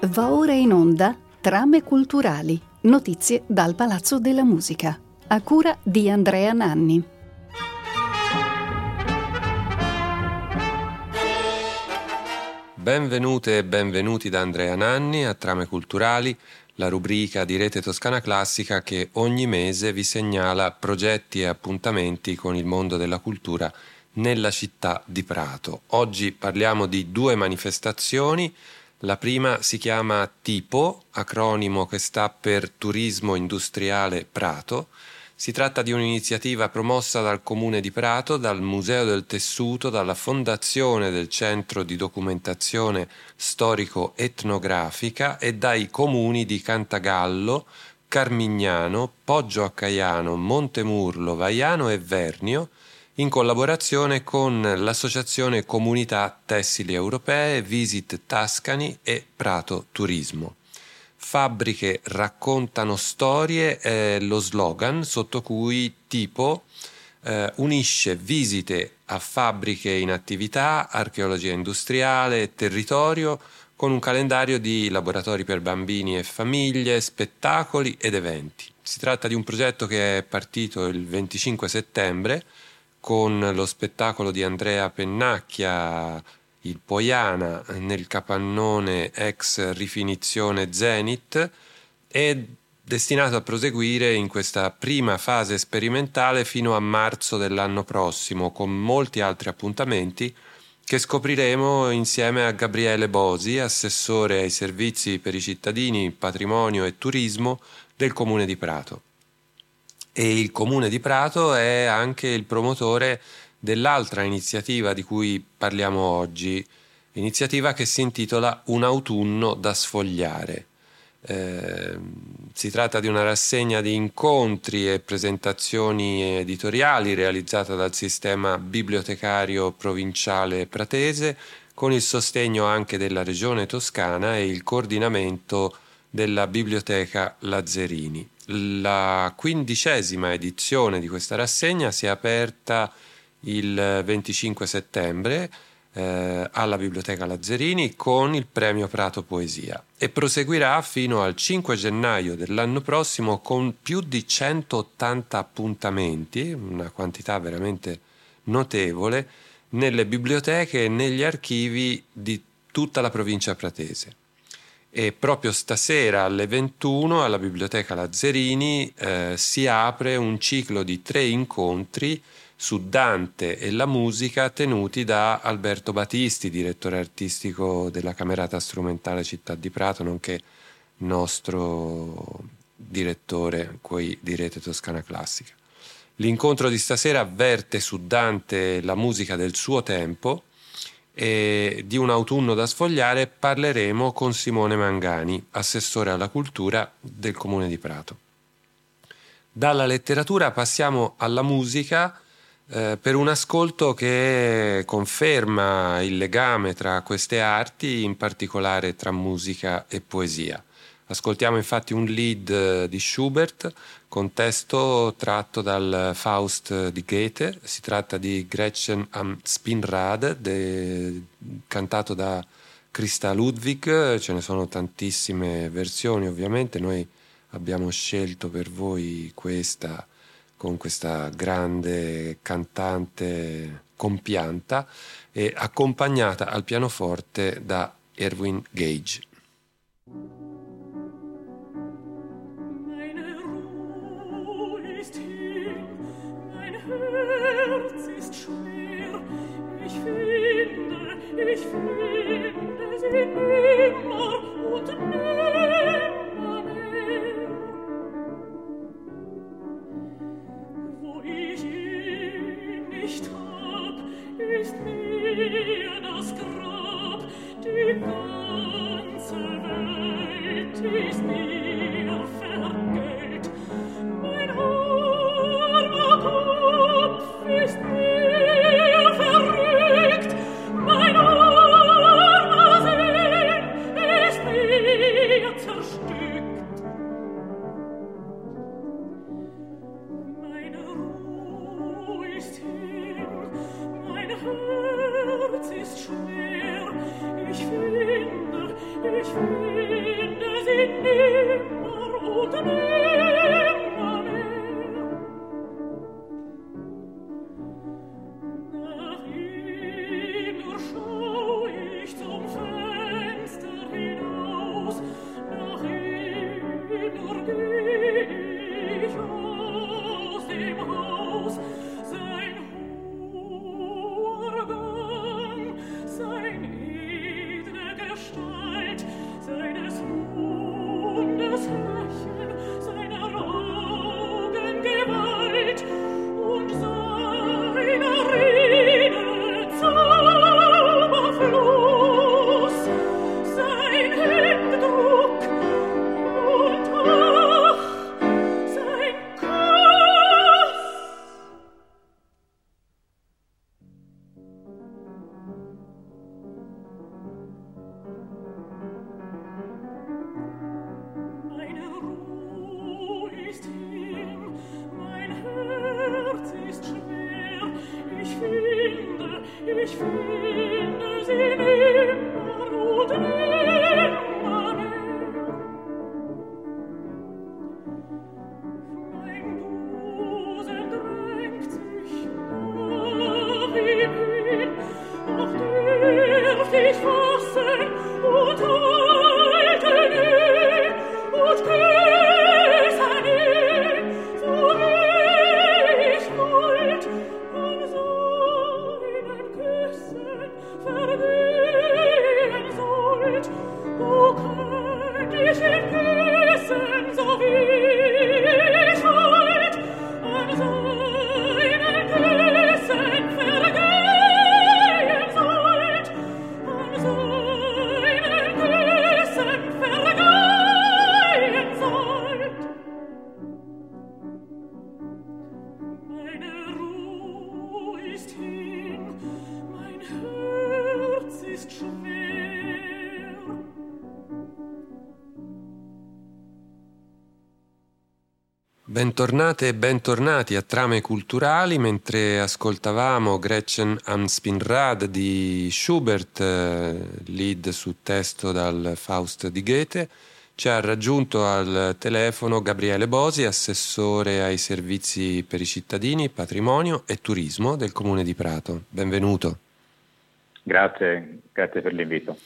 Va ora in onda Trame culturali, notizie dal Palazzo della Musica, a cura di Andrea Nanni. Benvenute e benvenuti da Andrea Nanni a Trame culturali, la rubrica di Rete Toscana Classica che ogni mese vi segnala progetti e appuntamenti con il mondo della cultura nella città di Prato. Oggi parliamo di due manifestazioni la prima si chiama TIPO, acronimo che sta per Turismo Industriale Prato. Si tratta di un'iniziativa promossa dal Comune di Prato, dal Museo del Tessuto, dalla Fondazione del Centro di Documentazione Storico-Etnografica e dai comuni di Cantagallo, Carmignano, Poggio Accaiano, Montemurlo, Vaiano e Vernio, in collaborazione con l'Associazione Comunità Tessili Europee, Visit Tascani e Prato Turismo. Fabbriche raccontano storie è lo slogan sotto cui Tipo eh, unisce visite a fabbriche in attività, archeologia industriale, territorio, con un calendario di laboratori per bambini e famiglie, spettacoli ed eventi. Si tratta di un progetto che è partito il 25 settembre con lo spettacolo di Andrea Pennacchia, il Poiana, nel capannone ex rifinizione Zenit, è destinato a proseguire in questa prima fase sperimentale fino a marzo dell'anno prossimo, con molti altri appuntamenti che scopriremo insieme a Gabriele Bosi, assessore ai servizi per i cittadini, patrimonio e turismo del Comune di Prato. E il Comune di Prato è anche il promotore dell'altra iniziativa di cui parliamo oggi, iniziativa che si intitola Un autunno da sfogliare. Eh, si tratta di una rassegna di incontri e presentazioni editoriali realizzata dal sistema bibliotecario provinciale pratese con il sostegno anche della regione toscana e il coordinamento della biblioteca Lazzerini. La quindicesima edizione di questa rassegna si è aperta il 25 settembre eh, alla Biblioteca Lazzarini con il premio Prato Poesia e proseguirà fino al 5 gennaio dell'anno prossimo con più di 180 appuntamenti, una quantità veramente notevole, nelle biblioteche e negli archivi di tutta la provincia pratese. E proprio stasera alle 21 alla Biblioteca Lazzerini eh, si apre un ciclo di tre incontri su Dante e la musica tenuti da Alberto Battisti, direttore artistico della Camerata Strumentale Città di Prato, nonché nostro direttore di Rete Toscana Classica. L'incontro di stasera avverte su Dante la musica del suo tempo e di un autunno da sfogliare parleremo con Simone Mangani, assessore alla cultura del Comune di Prato. Dalla letteratura passiamo alla musica eh, per un ascolto che conferma il legame tra queste arti, in particolare tra musica e poesia. Ascoltiamo infatti un lead eh, di Schubert con testo tratto dal Faust di Goethe. Si tratta di Gretchen am Spinrad, de, cantato da Christa Ludwig. Ce ne sono tantissime versioni, ovviamente. Noi abbiamo scelto per voi questa con questa grande cantante compianta e accompagnata al pianoforte da Erwin Gage. mir, Bentornate e bentornati a Trame Culturali mentre ascoltavamo Gretchen am di Schubert, eh, lead su testo dal Faust di Goethe. Ci ha raggiunto al telefono Gabriele Bosi, assessore ai servizi per i cittadini, patrimonio e turismo del Comune di Prato. Benvenuto. Grazie, grazie per l'invito.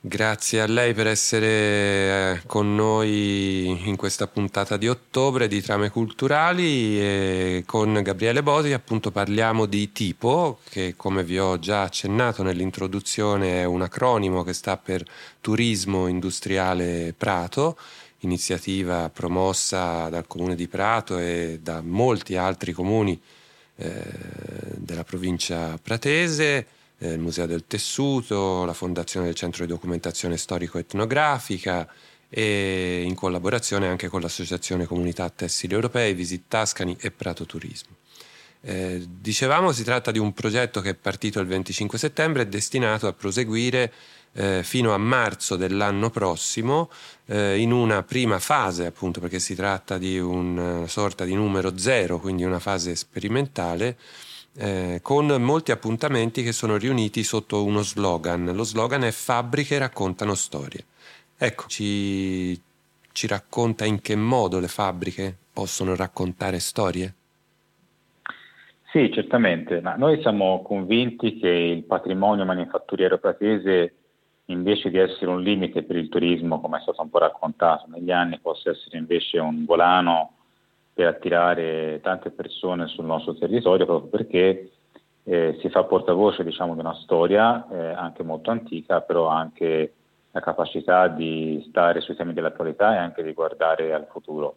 Grazie a lei per essere eh, con noi in questa puntata di ottobre di Trame Culturali e con Gabriele Bosi appunto parliamo di tipo che come vi ho già accennato nell'introduzione è un acronimo che sta per Turismo Industriale Prato, iniziativa promossa dal Comune di Prato e da molti altri comuni eh, della provincia pratese eh, il Museo del Tessuto, la Fondazione del Centro di Documentazione Storico-Etnografica e in collaborazione anche con l'Associazione Comunità Tessili Europei, Visit Tascani e Prato Turismo. Eh, dicevamo si tratta di un progetto che è partito il 25 settembre e destinato a proseguire eh, fino a marzo dell'anno prossimo eh, in una prima fase appunto perché si tratta di una sorta di numero zero quindi una fase sperimentale eh, con molti appuntamenti che sono riuniti sotto uno slogan. Lo slogan è Fabbriche raccontano storie. Ecco, ci, ci racconta in che modo le fabbriche possono raccontare storie? Sì, certamente, ma noi siamo convinti che il patrimonio manifatturiero pratese, invece di essere un limite per il turismo, come è stato un po' raccontato negli anni, possa essere invece un volano per attirare tante persone sul nostro territorio proprio perché eh, si fa portavoce diciamo, di una storia eh, anche molto antica, però anche la capacità di stare sui temi dell'attualità e anche di guardare al futuro.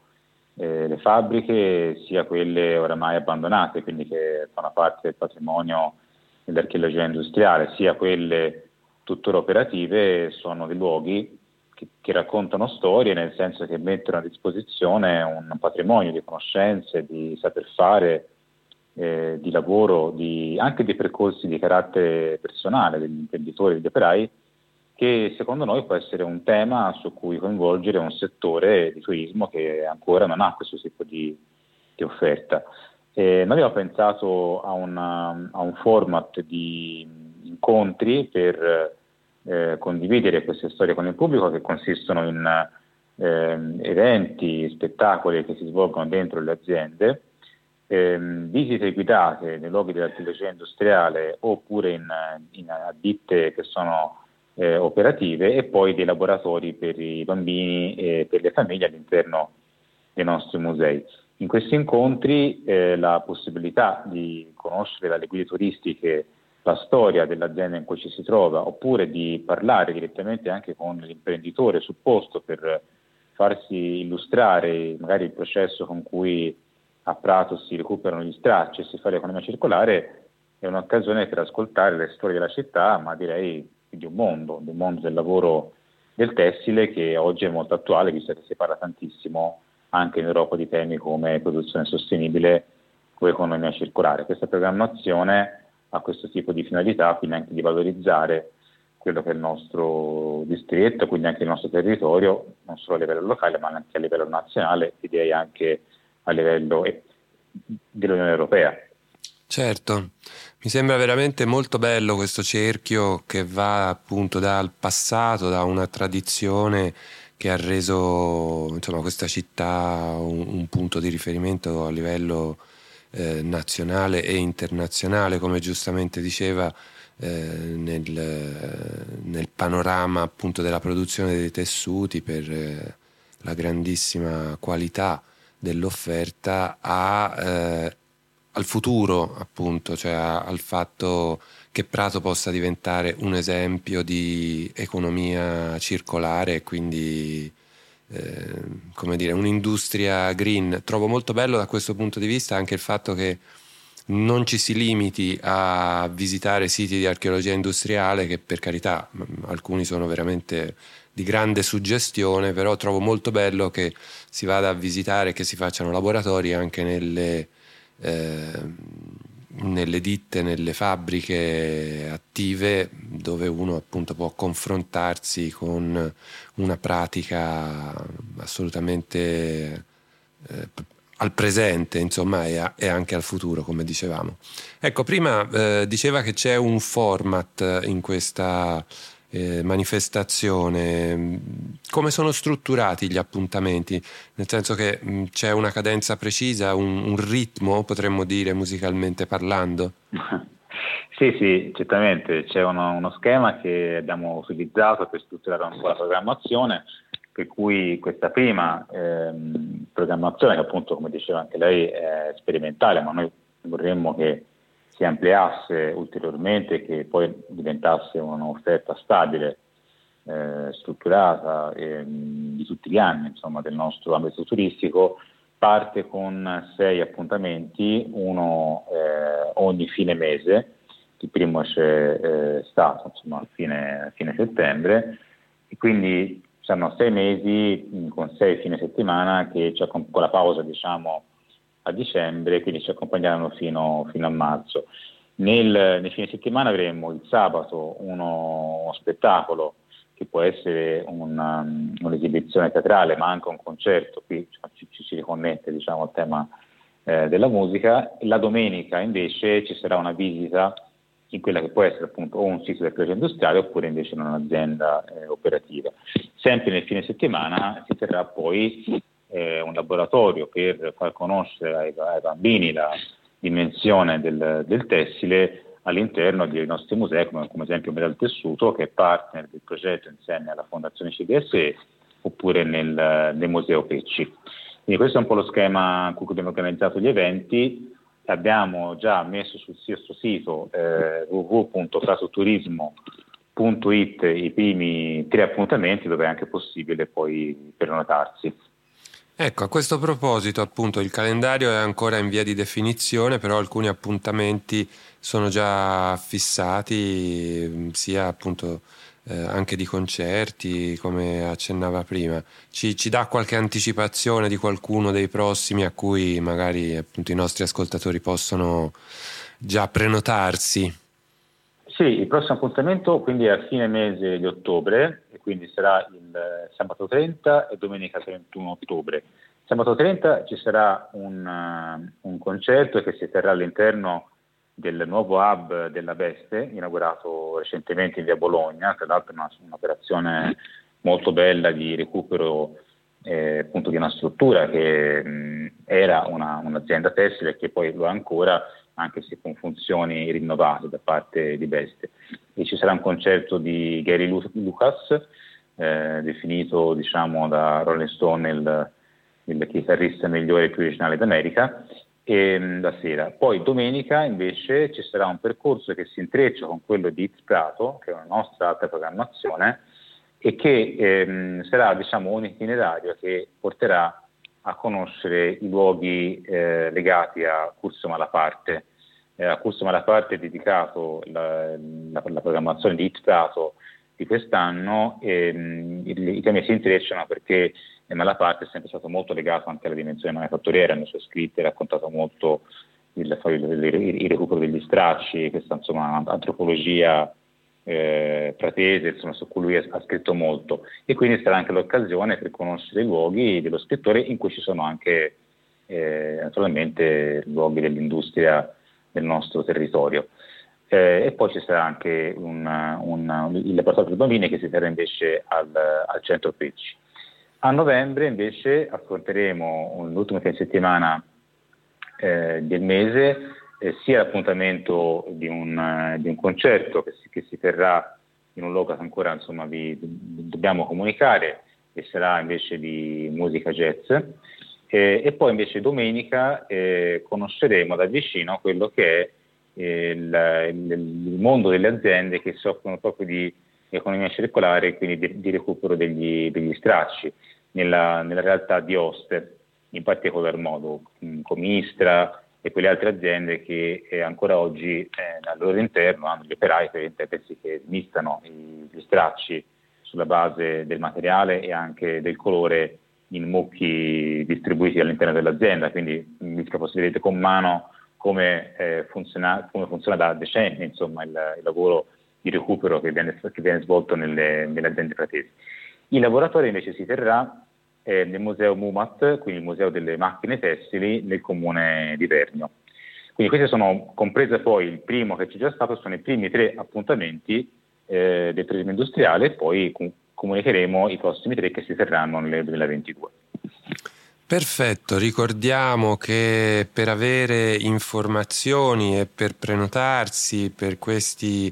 Eh, le fabbriche, sia quelle oramai abbandonate, quindi che fanno parte del patrimonio dell'archeologia industriale, sia quelle tuttora operative, sono dei luoghi che, che, raccontano storie, nel senso che mettono a disposizione un patrimonio di conoscenze, di saper fare, eh, di lavoro, di, anche di percorsi di carattere personale degli imprenditori, degli operai, che secondo noi può essere un tema su cui coinvolgere un settore di turismo che ancora non ha questo tipo di, di offerta. E noi abbiamo pensato a, una, a un format di incontri per eh, condividere queste storie con il pubblico che consistono in eh, eventi, spettacoli che si svolgono dentro le aziende, eh, visite guidate nei luoghi dell'archeologia industriale oppure in, in ditte che sono eh, operative e poi dei laboratori per i bambini e per le famiglie all'interno dei nostri musei. In questi incontri eh, la possibilità di conoscere dalle guide turistiche la storia dell'azienda in cui ci si trova, oppure di parlare direttamente anche con l'imprenditore sul posto per farsi illustrare magari il processo con cui a Prato si recuperano gli stracci e si fa l'economia circolare, è un'occasione per ascoltare le storie della città, ma direi di un mondo, di un mondo del lavoro del tessile che oggi è molto attuale, visto che si parla tantissimo anche in Europa di temi come produzione sostenibile o economia circolare. Questa programmazione ha questo tipo di finalità, quindi anche di valorizzare quello che è il nostro distretto, quindi anche il nostro territorio, non solo a livello locale ma anche a livello nazionale e direi anche a livello dell'Unione Europea. Certo, mi sembra veramente molto bello questo cerchio che va appunto dal passato, da una tradizione che ha reso insomma, questa città un, un punto di riferimento a livello eh, nazionale e internazionale, come giustamente diceva eh, nel, nel, panorama appunto della produzione dei tessuti per eh, la grandissima qualità dell'offerta a, eh, al futuro appunto, cioè a, al fatto che Prato possa diventare un esempio di economia circolare e quindi eh, come dire, un'industria green. Trovo molto bello da questo punto di vista anche il fatto che non ci si limiti a visitare siti di archeologia industriale che per carità alcuni sono veramente di grande suggestione, però trovo molto bello che si vada a visitare, che si facciano laboratori anche nelle, eh, nelle ditte, nelle fabbriche attive dove uno appunto può confrontarsi con una pratica assolutamente eh, al presente, insomma, e, a, e, anche al futuro, come dicevamo. Ecco, prima eh, diceva che c'è un format in questa eh, manifestazione. Come sono strutturati gli appuntamenti? Nel senso che mh, c'è una cadenza precisa, un, un ritmo, potremmo dire, musicalmente parlando? Sì, sì, certamente c'è uno, uno, schema che abbiamo utilizzato per strutturare un po' la programmazione, per cui questa prima ehm, programmazione, che appunto come diceva anche lei è sperimentale, ma noi vorremmo che si ampliasse ulteriormente e che poi diventasse un'offerta stabile, eh, strutturata eh, di tutti gli anni insomma, del nostro ambito turistico, parte con sei appuntamenti, uno eh, ogni fine mese il primo c'è eh, stato insomma, a fine, fine, settembre e quindi saranno sei mesi con sei fine settimana che ci con la pausa diciamo a dicembre, quindi ci accompagneranno fino, fino a marzo. Nel, nel, fine settimana avremo il sabato uno, uno spettacolo che può essere una, um, un'esibizione teatrale ma anche un concerto, qui ci, ci si riconnette diciamo, al tema eh, della musica. La domenica invece ci sarà una visita in quella che può essere appunto o un sito del progetto industriale oppure invece in un'azienda eh, operativa. Sempre nel fine settimana si terrà poi eh, un laboratorio per far conoscere ai, ai bambini la dimensione del, del, tessile all'interno dei nostri musei, come, come esempio Museo del Tessuto, che è partner del progetto insieme alla Fondazione CDSE, oppure nel, nel Museo Pecci. Quindi questo è un po' lo schema con cui abbiamo organizzato gli eventi abbiamo già messo sul nostro sito eh, www.casoturismo.it i primi tre appuntamenti dove è anche possibile poi prenotarsi. Ecco, a questo proposito appunto il calendario è ancora in via di definizione, però alcuni appuntamenti sono già fissati, sia appunto eh, anche di concerti, come accennava prima. Ci, ci, dà qualche anticipazione di qualcuno dei prossimi a cui magari appunto, i nostri ascoltatori possono già prenotarsi? Sì, il prossimo appuntamento quindi è a fine mese di ottobre, e quindi sarà il sabato 30 e domenica 31 ottobre, Sabato 30 ci sarà un, uh, un concerto che si terrà all'interno del nuovo hub della Veste, inaugurato recentemente in via Bologna, tra l'altro una, un'operazione molto bella di recupero eh, appunto di una struttura che mh, era una, un'azienda tessile che poi lo è ancora, anche se con funzioni rinnovate da parte di Beste. E ci sarà un concerto di Gary Lucas, eh, definito diciamo, da Rolling Stone il, il chitarrista migliore e più originale d'America, e, la sera. Poi domenica invece ci sarà un percorso che si intreccia con quello di It's Prato, che è una nostra altra programmazione, e che ehm, sarà diciamo, un itinerario che porterà a conoscere i luoghi eh, legati a Curso Malaparte. Eh, a Curso Malaparte è dedicato la, la, la programmazione di It Prato di quest'anno e mh, i, i, temi si intrecciano perché Malaparte è sempre stato molto legato anche alla dimensione manifatturiera, nelle sue scritte ha raccontato molto il, il, il, il recupero degli stracci, questa insomma antropologia eh, Pratese, insomma, su cui lui ha, ha, scritto molto. E quindi sarà anche l'occasione per conoscere i luoghi dello scrittore in cui ci sono anche eh, naturalmente luoghi dell'industria del nostro territorio. Eh, e poi ci sarà anche un, un, il laboratorio per bambini che si terrà invece al, al centro Pecci. A novembre invece affronteremo l'ultimo fine settimana eh, del mese eh, sia l'appuntamento di un, di un concerto che si, che si, terrà in un luogo che ancora insomma, vi dobbiamo comunicare, che sarà invece di musica jazz. Eh, e poi invece domenica eh, conosceremo da vicino quello che è eh, il, il, mondo delle aziende che si occupano proprio di economia circolare e quindi di, di recupero degli, degli stracci nella, nella, realtà di Oste, in particolar modo, come Istra, e quelle altre aziende che eh, ancora oggi eh, al loro interno hanno gli operai pensi che smistano gli stracci sulla base del materiale e anche del colore in mucchi distribuiti all'interno dell'azienda, quindi si vedete con mano come, eh, funziona, come, funziona, da decenni insomma, il, il, lavoro di recupero che viene, che viene svolto nelle, nelle aziende fratesi. Il laboratorio invece si terrà eh, nel museo MUMAT, quindi il museo delle macchine tessili nel comune di Vernio. Quindi questi sono, comprese poi il primo che c'è già stato, sono i primi tre appuntamenti eh, del turismo industriale e poi comunicheremo i prossimi tre che si terranno nel 2022. Perfetto, ricordiamo che per avere informazioni e per prenotarsi per questi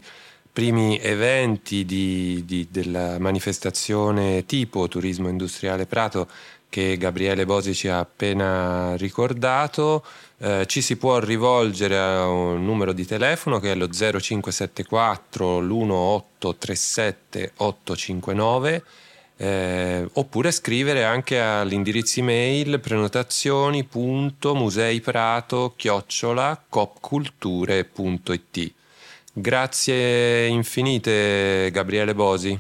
primi eventi di, di, della manifestazione tipo Turismo Industriale Prato che Gabriele Bosi ci ha appena ricordato, eh, ci si può rivolgere a un numero di telefono che è lo 0574 1837 859 eh, oppure scrivere anche all'indirizzo email prenotazioni.museiprato copculture.it Grazie infinite Gabriele Bosi.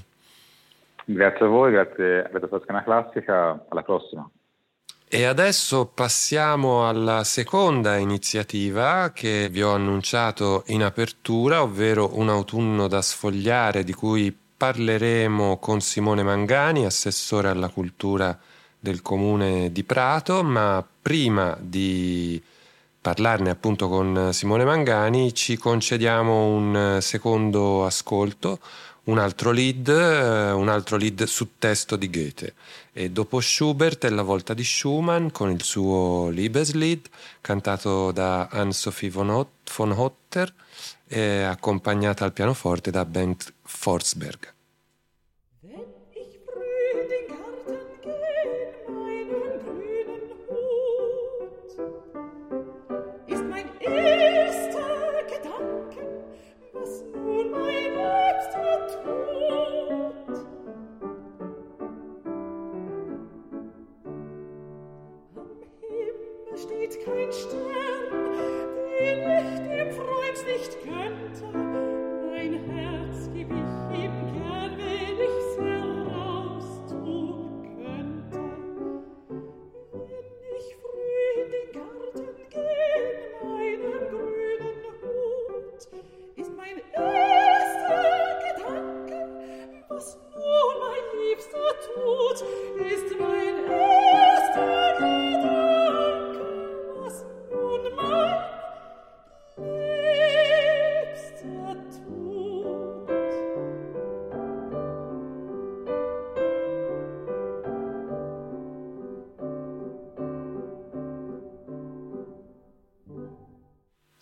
Grazie a voi, grazie a Radio Toscana Classica, alla prossima. E adesso passiamo alla seconda iniziativa che vi ho annunciato in apertura, ovvero un autunno da sfogliare di cui parleremo con Simone Mangani, assessore alla cultura del comune di Prato, ma prima di parlarne appunto con Simone Mangani, ci concediamo un secondo ascolto, un altro lead, eh, un altro lead su testo di Goethe. E dopo Schubert è la volta di Schumann con il suo Liebeslied, cantato da Anne-Sophie von, Hotter, e accompagnata al pianoforte da Bengt Forsberg. könnte, mein Herz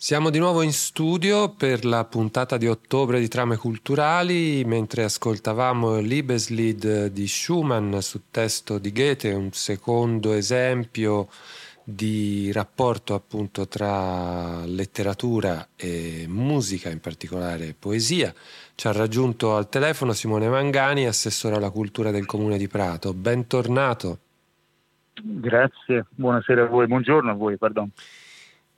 Siamo di nuovo in studio per la puntata di ottobre di Trame Culturali, mentre ascoltavamo Liebeslied di Schumann su testo di Goethe, un secondo esempio di rapporto appunto tra letteratura e musica, in particolare poesia. Ci ha raggiunto al telefono Simone Mangani, assessore alla cultura del comune di Prato. Bentornato. Grazie, buonasera a voi, buongiorno a voi, pardon.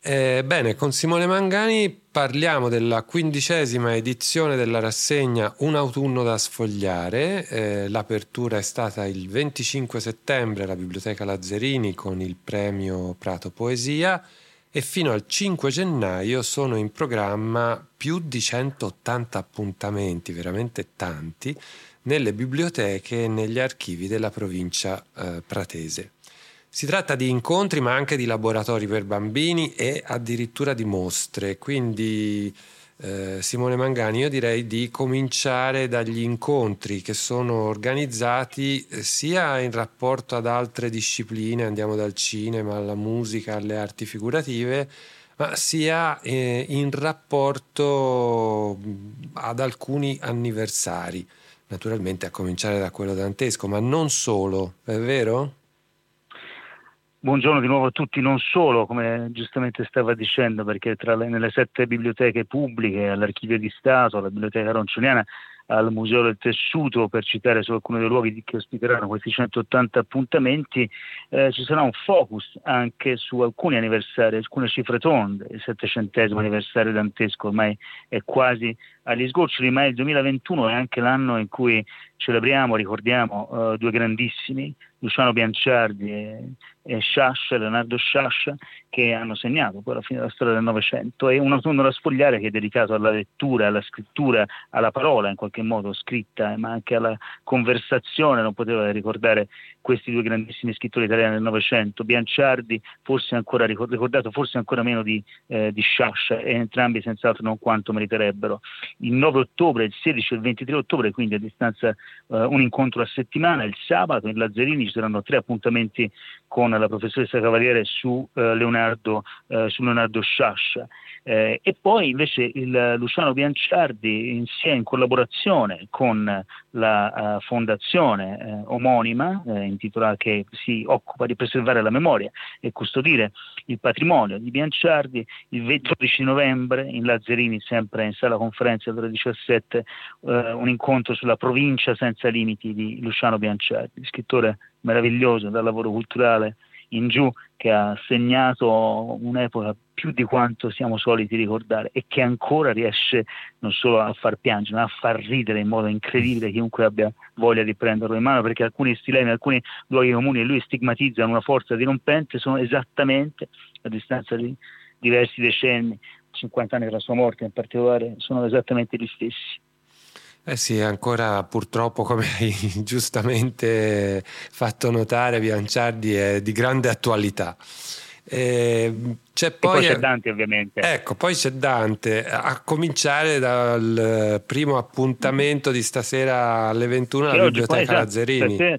Eh, bene, con Simone Mangani parliamo della quindicesima edizione della rassegna Un autunno da sfogliare. Eh, l'apertura è stata il 25 settembre alla Biblioteca Lazzarini con il premio Prato Poesia e fino al 5 gennaio sono in programma più di 180 appuntamenti, veramente tanti, nelle biblioteche e negli archivi della provincia eh, pratese. Si tratta di incontri ma anche di laboratori per bambini e addirittura di mostre, quindi eh, Simone Mangani io direi di cominciare dagli incontri che sono organizzati eh, sia in rapporto ad altre discipline, andiamo dal cinema alla musica, alle arti figurative, ma sia eh, in rapporto ad alcuni anniversari, naturalmente a cominciare da quello dantesco, ma non solo, è vero? Buongiorno di nuovo a tutti, non solo, come giustamente stava dicendo, perché tra le, nelle sette biblioteche pubbliche, all'Archivio di Stato, alla Biblioteca Roncioniana, al Museo del Tessuto, per citare solo alcuni dei luoghi che ospiteranno questi 180 appuntamenti, eh, ci sarà un focus anche su alcuni anniversari, alcune cifre tonde. Il settecentesimo anniversario dantesco ormai è quasi agli sgoccioli, ma il 2021 è anche l'anno in cui celebriamo, ricordiamo eh, due grandissimi, Luciano Bianciardi e, e Sciascia, Leonardo Sciascia, che hanno segnato poi la fine della storia del Novecento. E un autunno da sfogliare che è dedicato alla lettura, alla scrittura, alla parola in qualche modo scritta, ma anche alla conversazione, non poteva ricordare questi due grandissimi scrittori italiani del Novecento, Bianciardi forse ancora ricordato, forse ancora meno di, eh, di Sciascia e entrambi senz'altro non quanto meriterebbero. Il 9 ottobre, il 16 e il 23 ottobre, quindi a distanza eh, un incontro a settimana, il sabato in Lazzarini ci saranno tre appuntamenti con la professoressa Cavaliere su eh, Leonardo, eh, su Leonardo Sciascia. Eh, e poi invece il Luciano Bianciardi insieme in collaborazione con la uh, fondazione eh, omonima eh, intitolata che si occupa di preservare la memoria e custodire il patrimonio di Bianciardi il 12 novembre in Lazzarini sempre in sala conferenze alle ore 17 eh, un incontro sulla provincia senza limiti di Luciano Bianciardi scrittore meraviglioso dal lavoro culturale in giù che ha segnato un'epoca più di quanto siamo soliti ricordare e che ancora riesce non solo a far piangere, ma a far ridere in modo incredibile chiunque abbia voglia di prenderlo in mano, perché alcuni stilemi, alcuni luoghi comuni lui stigmatizzano una forza dirompente, sono esattamente a distanza di diversi decenni, 50 anni dalla sua morte in particolare, sono esattamente gli stessi. Eh sì, ancora purtroppo, come hai giustamente fatto notare, Bianciardi è di grande attualità. Eh, c'è poi, poi, c'è Dante ovviamente. Ecco, poi c'è Dante, a cominciare dal primo appuntamento di stasera alle 21 alla Biblioteca esatto, Lazzarini. Stasera,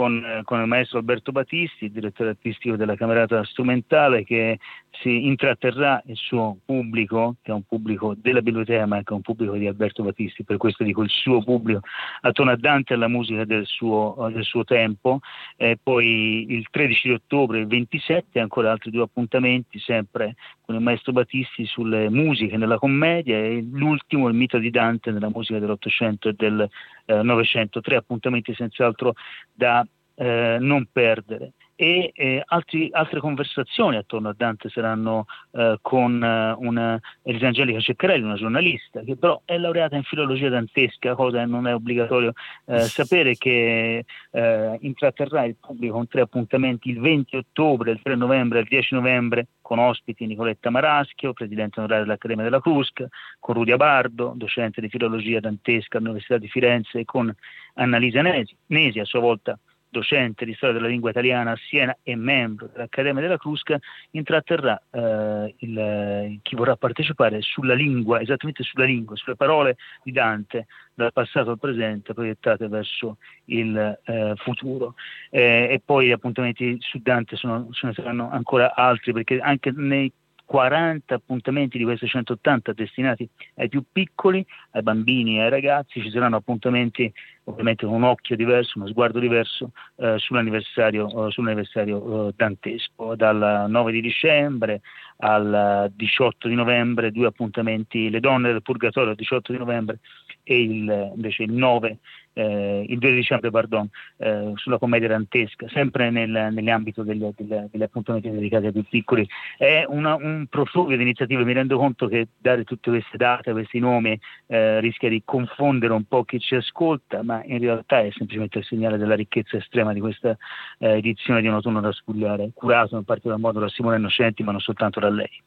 con, con, il maestro Alberto Battisti, direttore artistico della Camerata Strumentale, che si intratterrà il suo pubblico, che è un pubblico della biblioteca, ma anche un pubblico di Alberto Battisti, per questo dico il suo pubblico, attorno a Dante e alla musica del suo, del suo tempo. Eh, poi il 13 di ottobre, il 27, ancora altri due appuntamenti, sempre con il maestro Battisti sulle musiche nella commedia e l'ultimo, il mito di Dante nella musica dell'Ottocento e del eh, Novecento. Tre appuntamenti senz'altro da eh, non perdere e eh, altri, altre conversazioni attorno a Dante saranno eh, con eh, una Elisangelica Ceccarelli, una giornalista che però è laureata in filologia dantesca, cosa che non è obbligatorio eh, sapere che eh, intratterrà il pubblico con tre appuntamenti il 20 ottobre, il 3 novembre e il 10 novembre con ospiti Nicoletta Maraschio, presidente onorario dell'Accademia della Crusca, con Rudia Bardo, docente di filologia dantesca all'Università di Firenze e con Annalisa Nesi, Nesi a sua volta docente di storia della lingua italiana a Siena e membro dell'Accademia della Crusca, intratterrà eh, il, chi vorrà partecipare sulla lingua, esattamente sulla lingua, sulle parole di Dante dal passato al presente proiettate verso il eh, futuro. Eh, e poi appuntamenti su Dante sono, ce ne saranno ancora altri perché anche nei 40 appuntamenti di questi 180 destinati ai più piccoli, ai bambini e ai ragazzi, ci saranno appuntamenti ovviamente con un occhio diverso, uno sguardo diverso eh, sull'anniversario, eh, sull'anniversario eh, dantesco. Dal 9 di dicembre al 18 di novembre, due appuntamenti, le donne del purgatorio il 18 di novembre e il, invece il 9 eh, il 2 dicembre pardon, eh, sulla commedia dantesca, sempre nel, nell'ambito degli, degli, degli, appuntamenti dedicati ai più piccoli. È una, un profluvio di iniziative, mi rendo conto che dare tutte queste date, questi nomi eh, rischia di confondere un po' chi ci ascolta, ma in realtà è semplicemente il segnale della ricchezza estrema di questa eh, edizione di Un autunno da spugliare, curato in particolar modo da Simone Innocenti, ma non soltanto da lei.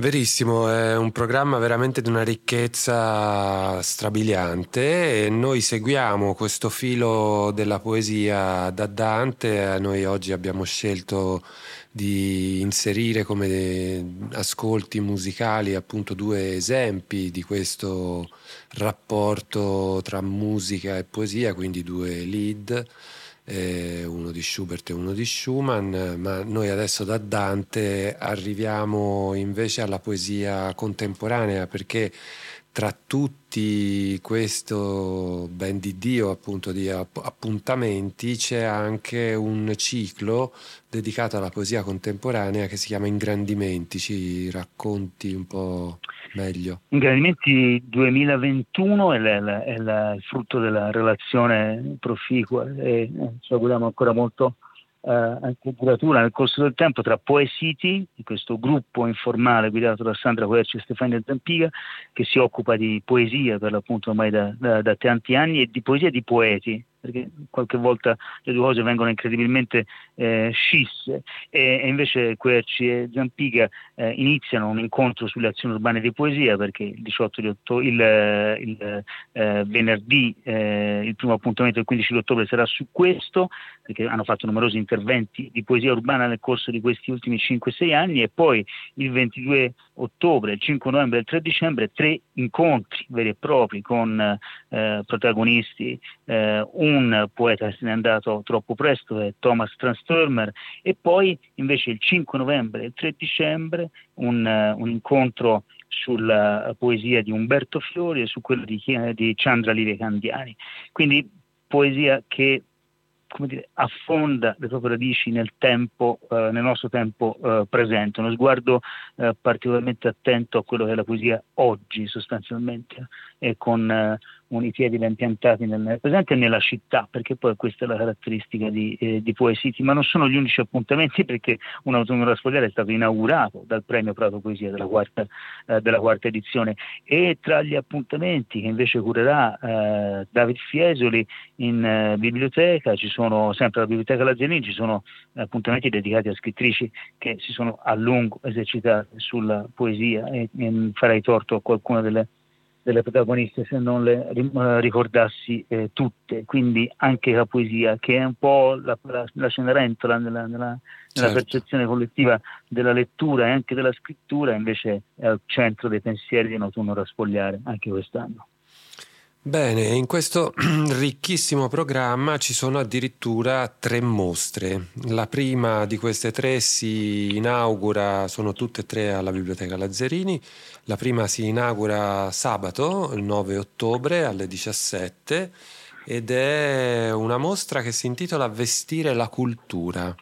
Verissimo, è un programma veramente di una ricchezza strabiliante e noi seguiamo questo filo della poesia da Dante. Noi oggi abbiamo scelto di inserire come ascolti musicali appunto due esempi di questo rapporto tra musica e poesia, quindi due lead eh, uno di Schubert e uno di Schumann, ma noi adesso da Dante arriviamo invece alla poesia contemporanea perché tra tutti questo ben di Dio appunto di appuntamenti c'è anche un ciclo dedicato alla poesia contemporanea che si chiama Ingrandimenti, ci racconti un po' meglio. Ingrandimenti 2021 è, la, è la, il frutto della relazione proficua e eh, ci auguriamo ancora molto eh, anche duratura nel corso del tempo tra Poesiti, questo gruppo informale guidato da Sandra Querci e Stefania Zampiga, che si occupa di poesia per l'appunto ormai da, da, da tanti anni e di poesia di poeti, perché qualche volta le due cose vengono incredibilmente eh, scisse. E, e, invece Querci e Zampiga eh, iniziano un incontro sulle azioni urbane di poesia perché il 18 di ottobre, il, il eh, venerdì eh, il primo appuntamento del 15 di ottobre sarà su questo perché hanno fatto numerosi interventi di poesia urbana nel corso di questi ultimi 5-6 anni e poi il 22 ottobre, il 5 novembre e il 3 dicembre tre incontri veri e propri con eh, protagonisti eh, un poeta che se n'è andato troppo presto è Thomas Transtormer e poi invece il 5 novembre e il 3 dicembre un, uh, un incontro sulla poesia di Umberto Fiori e su quello di, di Chandra Livia Candiani. Quindi poesia che dire, affonda le proprie radici nel, tempo, eh, nel nostro tempo eh, presente, uno sguardo eh, particolarmente attento a quello che è la poesia oggi sostanzialmente e con i piedi ben piantati nel presente e nella città, perché poi questa è la caratteristica di, eh, di Poesiti, ma non sono gli unici appuntamenti perché un autunno da sfogliare è stato inaugurato dal premio Prato Poesia della quarta, eh, della quarta edizione. E tra gli appuntamenti che invece curerà eh, David Fiesoli in eh, biblioteca, ci sono sempre alla Biblioteca Lazzarini, ci sono appuntamenti dedicati a scrittrici che si sono a lungo esercitate sulla poesia e, e farei torto a qualcuna delle delle protagoniste se non le eh, ricordassi eh, tutte, quindi anche la poesia che è un po' la, la, la cenerentola nella, nella, certo. nella, percezione collettiva della lettura e anche della scrittura, invece è al centro dei pensieri di un autunno da spogliare anche quest'anno. Bene, in questo ricchissimo programma ci sono addirittura tre mostre. La prima di queste tre si inaugura, sono tutte e tre alla Biblioteca Lazzarini. La prima si inaugura sabato, il 9 ottobre alle 17 ed è una mostra che si intitola Vestire la cultura.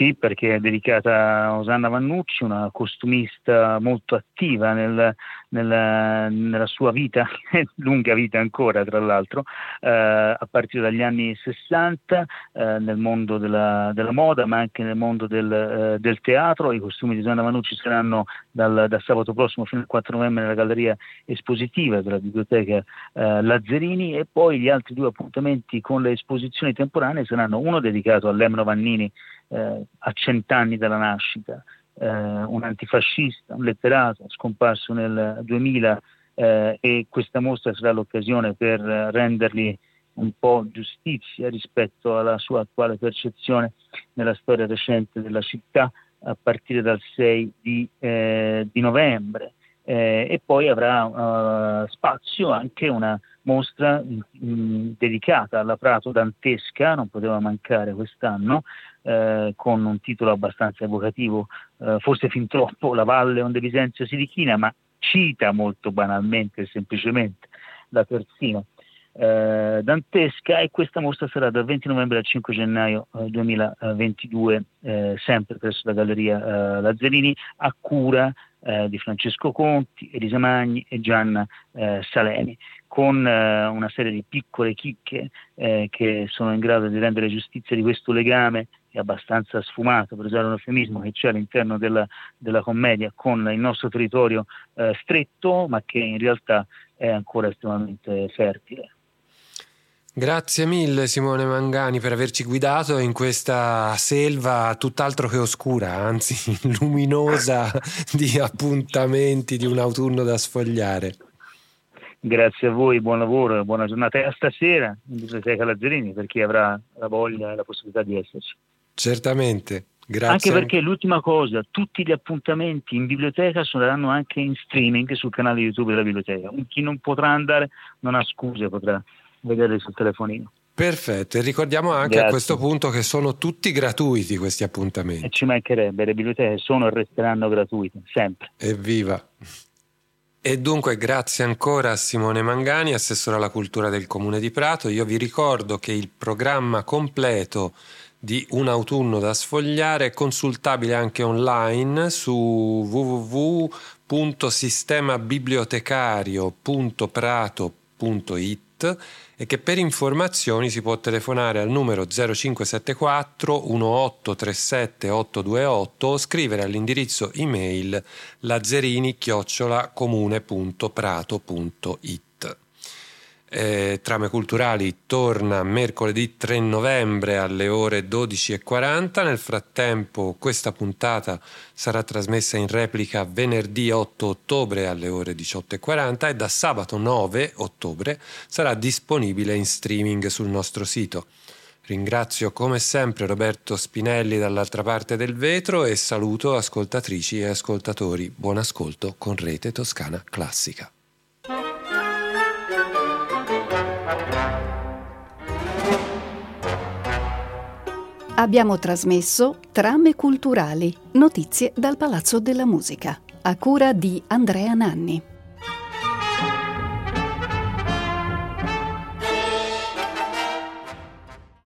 Sì, perché è dedicata a Osanna Vannucci, una costumista molto attiva nel, nella, nella, sua vita, lunga vita ancora tra l'altro, eh, a partire dagli anni 60 eh, nel mondo della, della, moda ma anche nel mondo del, eh, del teatro. I costumi di Osanna Vannucci saranno dal, da sabato prossimo fino al 4 novembre nella galleria espositiva della biblioteca eh, Lazzarini e poi gli altri due appuntamenti con le esposizioni temporanee saranno uno dedicato a Lemno Vannini eh, a cent'anni dalla nascita, eh, un antifascista, un letterato scomparso nel 2000 eh, e questa mostra sarà l'occasione per rendergli un po' giustizia rispetto alla sua attuale percezione nella storia recente della città a partire dal 6 di, eh, di novembre. Eh, e poi avrà uh, spazio anche una mostra mh, mm, dedicata alla Prato dantesca, non poteva mancare quest'anno, eh, con un titolo abbastanza evocativo, eh, forse fin troppo, La Valle onde Visenzio si dichina, ma cita molto banalmente e semplicemente la terzina eh, dantesca e questa mostra sarà dal 20 novembre al 5 gennaio eh, 2022 eh, sempre presso la Galleria eh, Lazzarini a cura eh, di Francesco Conti, Elisa Magni e Gianna eh, Saleni con una serie di piccole chicche che sono in grado di rendere giustizia di questo legame è abbastanza sfumato, per usare un eufemismo, che c'è all'interno della, della commedia con il nostro territorio stretto, ma che in realtà è ancora estremamente fertile. Grazie mille Simone Mangani per averci guidato in questa selva tutt'altro che oscura, anzi luminosa di appuntamenti di un autunno da sfogliare. Grazie a voi, buon lavoro e buona giornata. E a stasera in Biblioteca Lazzarini per chi avrà la voglia e la possibilità di esserci. Certamente. Grazie. Anche perché l'ultima cosa, tutti gli appuntamenti in biblioteca saranno anche in streaming sul canale YouTube della biblioteca. Chi non potrà andare non ha scuse, potrà vedere sul telefonino. Perfetto, e ricordiamo anche Grazie. a questo punto che sono tutti gratuiti questi appuntamenti. E ci mancherebbe, le biblioteche sono e resteranno gratuite, sempre. Evviva! E dunque grazie ancora a Simone Mangani, assessore alla cultura del Comune di Prato. Io vi ricordo che il programma completo di Un autunno da sfogliare è consultabile anche online su www.sistemabibliotecario.prato.it e che per informazioni si può telefonare al numero 0574 1837 828 o scrivere all'indirizzo email lazzerini-comune.prato.it eh, Trame Culturali torna mercoledì 3 novembre alle ore 12.40. Nel frattempo questa puntata sarà trasmessa in replica venerdì 8 ottobre alle ore 18.40 e da sabato 9 ottobre sarà disponibile in streaming sul nostro sito. Ringrazio come sempre Roberto Spinelli dall'altra parte del vetro e saluto ascoltatrici e ascoltatori. Buon ascolto con Rete Toscana Classica. Abbiamo trasmesso Trame culturali, notizie dal Palazzo della Musica, a cura di Andrea Nanni.